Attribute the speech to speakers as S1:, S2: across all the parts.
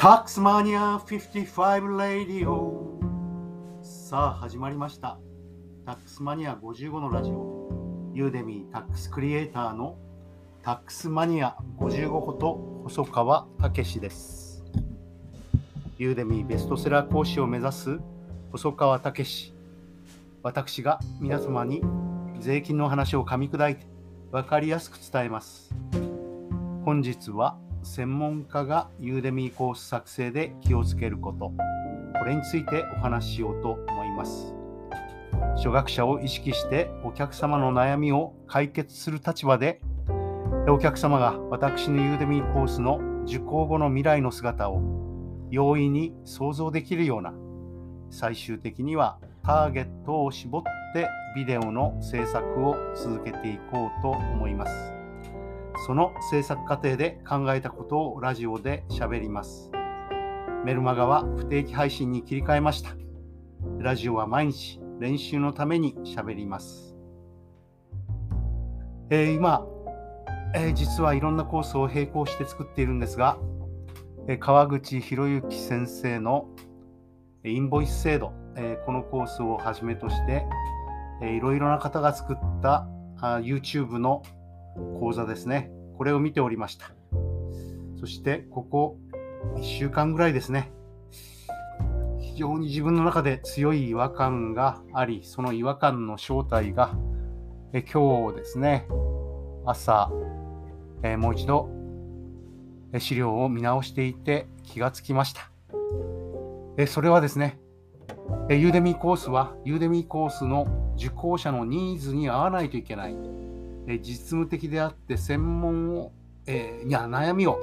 S1: タックスマニア55ラディオ。さあ始まりました。タックスマニア55のラジオ。ユーデミータックスクリエイターのタックスマニア55こと細川武です。ユーデミーベストセラー講師を目指す細川武私が皆様に税金の話を噛み砕いて分かりやすく伝えます。本日は専門家がユーデミーコース作成で気をつけること、これについてお話ししようと思います。初学者を意識してお客様の悩みを解決する立場で、お客様が私のユーデミーコースの受講後の未来の姿を容易に想像できるような、最終的にはターゲットを絞ってビデオの制作を続けていこうと思います。その制作過程で考えたことをラジオで喋ります。メルマガは不定期配信に切り替えました。ラジオは毎日練習のために喋ります。えー、今、えー、実はいろんなコースを並行して作っているんですが、えー、川口博之先生のインボイス制度、えこのコースをはじめとして、えいろいろな方が作ったあ YouTube の講座ですね。これを見ておりました。そして、ここ1週間ぐらいですね。非常に自分の中で強い違和感があり、その違和感の正体が、え今日ですね、朝、えもう一度資料を見直していて気がつきました。えそれはですね、ユーデミーコースは、ユーデミーコースの受講者のニーズに合わないといけない。え実務的であって専門を、えー、いや悩みを、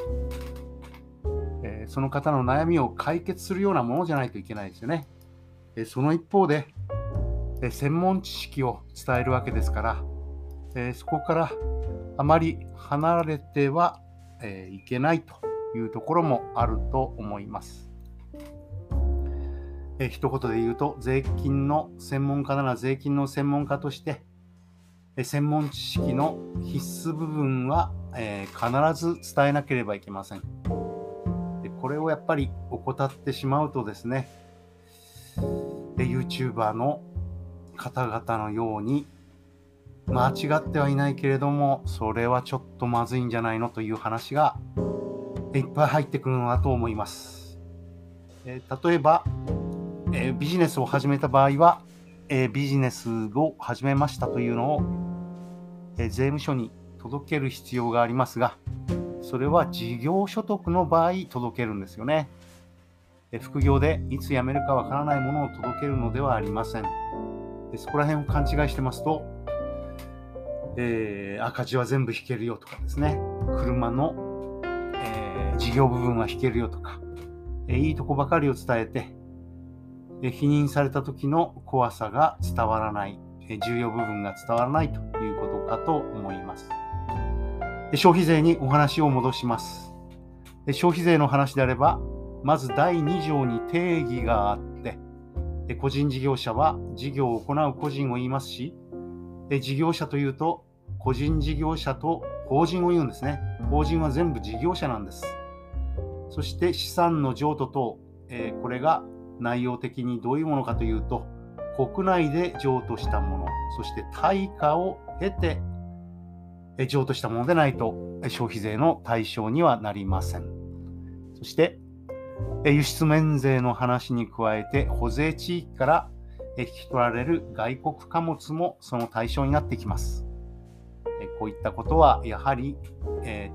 S1: えー、その方の悩みを解決するようなものじゃないといけないですよね。えその一方で、え専門知識を伝えるわけですから、えそこからあまり離れては、えいけないというところもあると思います。え一言で言うと、税金の専門家なら税金の専門家として、専門知識の必須部分は、えー、必ず伝えなければいけませんで。これをやっぱり怠ってしまうとですね、YouTuber の方々のように間違ってはいないけれども、それはちょっとまずいんじゃないのという話がいっぱい入ってくるのだと思います。えー、例えば、えー、ビジネスを始めた場合は、え、ビジネスを始めましたというのを、え、税務署に届ける必要がありますが、それは事業所得の場合届けるんですよね。え副業でいつ辞めるかわからないものを届けるのではありません。でそこら辺を勘違いしてますと、えー、赤字は全部引けるよとかですね、車の、えー、事業部分は引けるよとか、えー、いいとこばかりを伝えて、否認された時の怖さが伝わらない、重要部分が伝わらないということかと思います。消費税にお話を戻します。消費税の話であれば、まず第2条に定義があって、個人事業者は事業を行う個人を言いますし、事業者というと、個人事業者と法人を言うんですね。法人は全部事業者なんです。そして資産の譲渡等、これが内容的にどういうものかというと、国内で譲渡したもの、そして対価を経て譲渡したものでないと消費税の対象にはなりません。そして、輸出免税の話に加えて、保税地域から引き取られる外国貨物もその対象になってきます。こういったことはやはり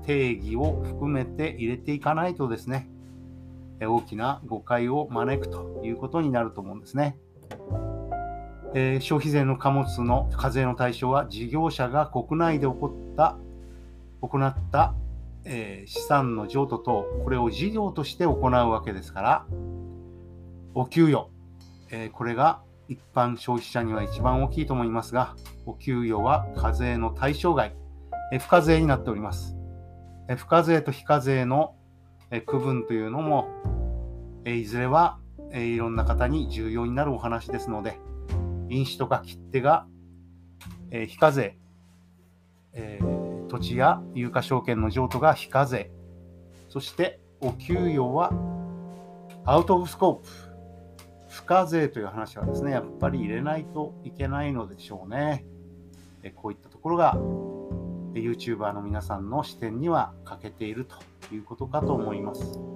S1: 定義を含めて入れていかないとですね、大きな誤解を招くということになると思うんですね。えー、消費税の貨物の課税の対象は事業者が国内で起こった行った、えー、資産の譲渡等これを事業として行うわけですからお給与、えー、これが一般消費者には一番大きいと思いますがお給与は課税の対象外、え付加税になっております、え付加税と非課税のえ区分というのも、えいずれは、えいろんな方に重要になるお話ですので、印紙とか切手が、え非課税、え、土地や有価証券の譲渡が非課税、そしてお給与はアウト・オブ・スコープ、付加税という話はですね、やっぱり入れないといけないのでしょうね。こういったところが YouTuber の皆さんの視点には欠けているということかと思います。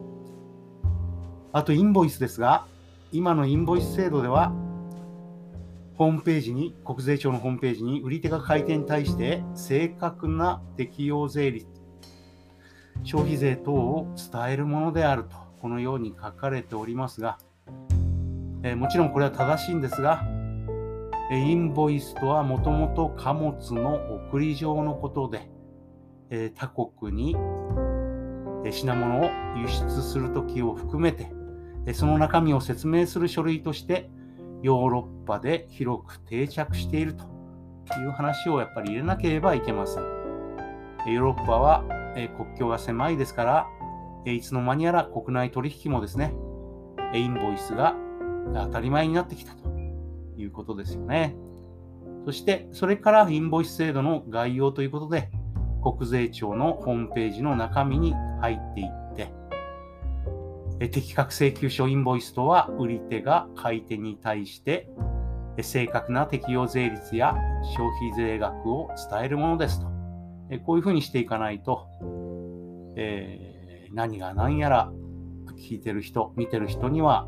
S1: あと、インボイスですが、今のインボイス制度では、ホームページに、国税庁のホームページに、売り手が買い手に対して正確な適用税率、消費税等を伝えるものであると、このように書かれておりますが、えー、もちろんこれは正しいんですが、インボイスとはもともと貨物の送り状のことで、えー、他国に品物を輸出するときを含めて、その中身を説明する書類としてヨーロッパで広く定着しているという話をやっぱり入れなければいけません。ヨーロッパは国境が狭いですから、いつの間にやら国内取引もですね、インボイスが当たり前になってきたということですよね。そして、それからインボイス制度の概要ということで、国税庁のホームページの中身に入っていって、適格請求書インボイスとは、売り手が買い手に対して正確な適用税率や消費税額を伝えるものですと。こういうふうにしていかないと、えー、何が何やら聞いてる人、見てる人には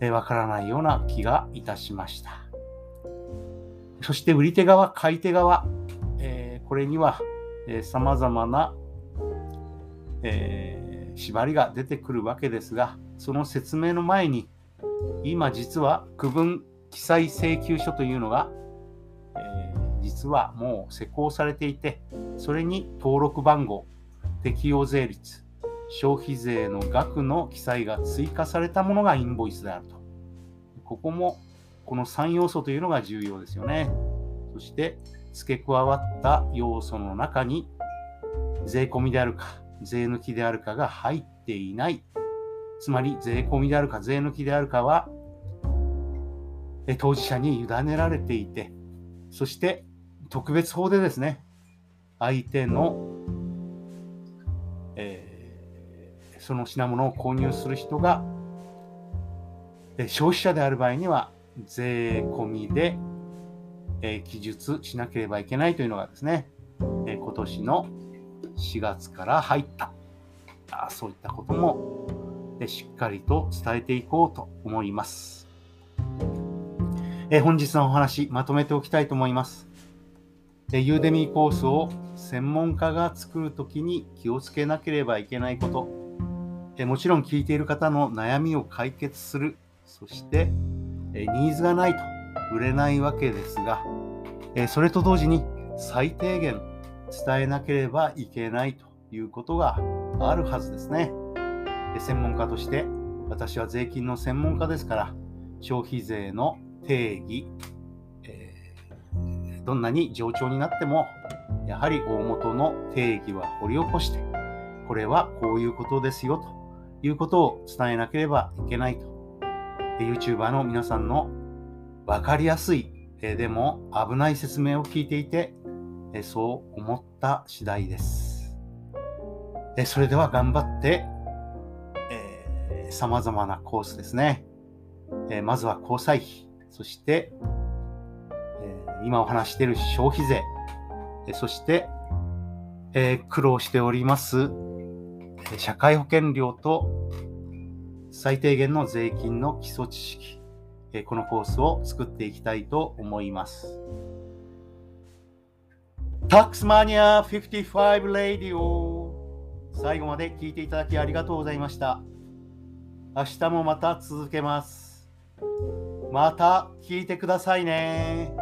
S1: わからないような気がいたしました。そして売り手側、買い手側、えー、これには、えー、様々な、え、縛りが出てくるわけですが、その説明の前に、今実は区分記載請求書というのが、えー、実はもう施行されていて、それに登録番号、適用税率、消費税の額の記載が追加されたものがインボイスであると。ここもこの3要素というのが重要ですよね。そして付け加わった要素の中に税込みであるか税抜きであるかが入っていない。つまり税込みであるか税抜きであるかは当事者に委ねられていて、そして特別法でですね、相手の、えその品物を購入する人が消費者である場合には税込みで、え記述しなければいけないというのがですね、え今年の4月から入った。あそういったことも、えしっかりと伝えていこうと思います、え本日のお話まとめておきたいと思います。ユーデミーコースを専門家が作るときに気をつけなければいけないこと。えもちろん聞いている方の悩みを解決する、そしてえニーズがないと売れないわけですが、えそれと同時に最低限伝えなければいけないということがあるはずですね。専門家として私は税金の専門家ですから消費税の定義、えー、どんなに冗長になってもやはり大元の定義は掘り起こしてこれはこういうことですよということを伝えなければいけないと。YouTuber の皆さんの分かりやすいえ、でも危ない説明を聞いていて、そう思った次第です。それでは頑張って、えー、様々なコースですね。えまずは交際費、そして、え今お話している消費税、そして、え苦労しております社会保険料と最低限の税金の基礎知識、このコースを作っていきたいと思います。タックスマニア55レディオ最後まで聞いていただきありがとうございました。明日もまた続けます。また聞いてくださいね。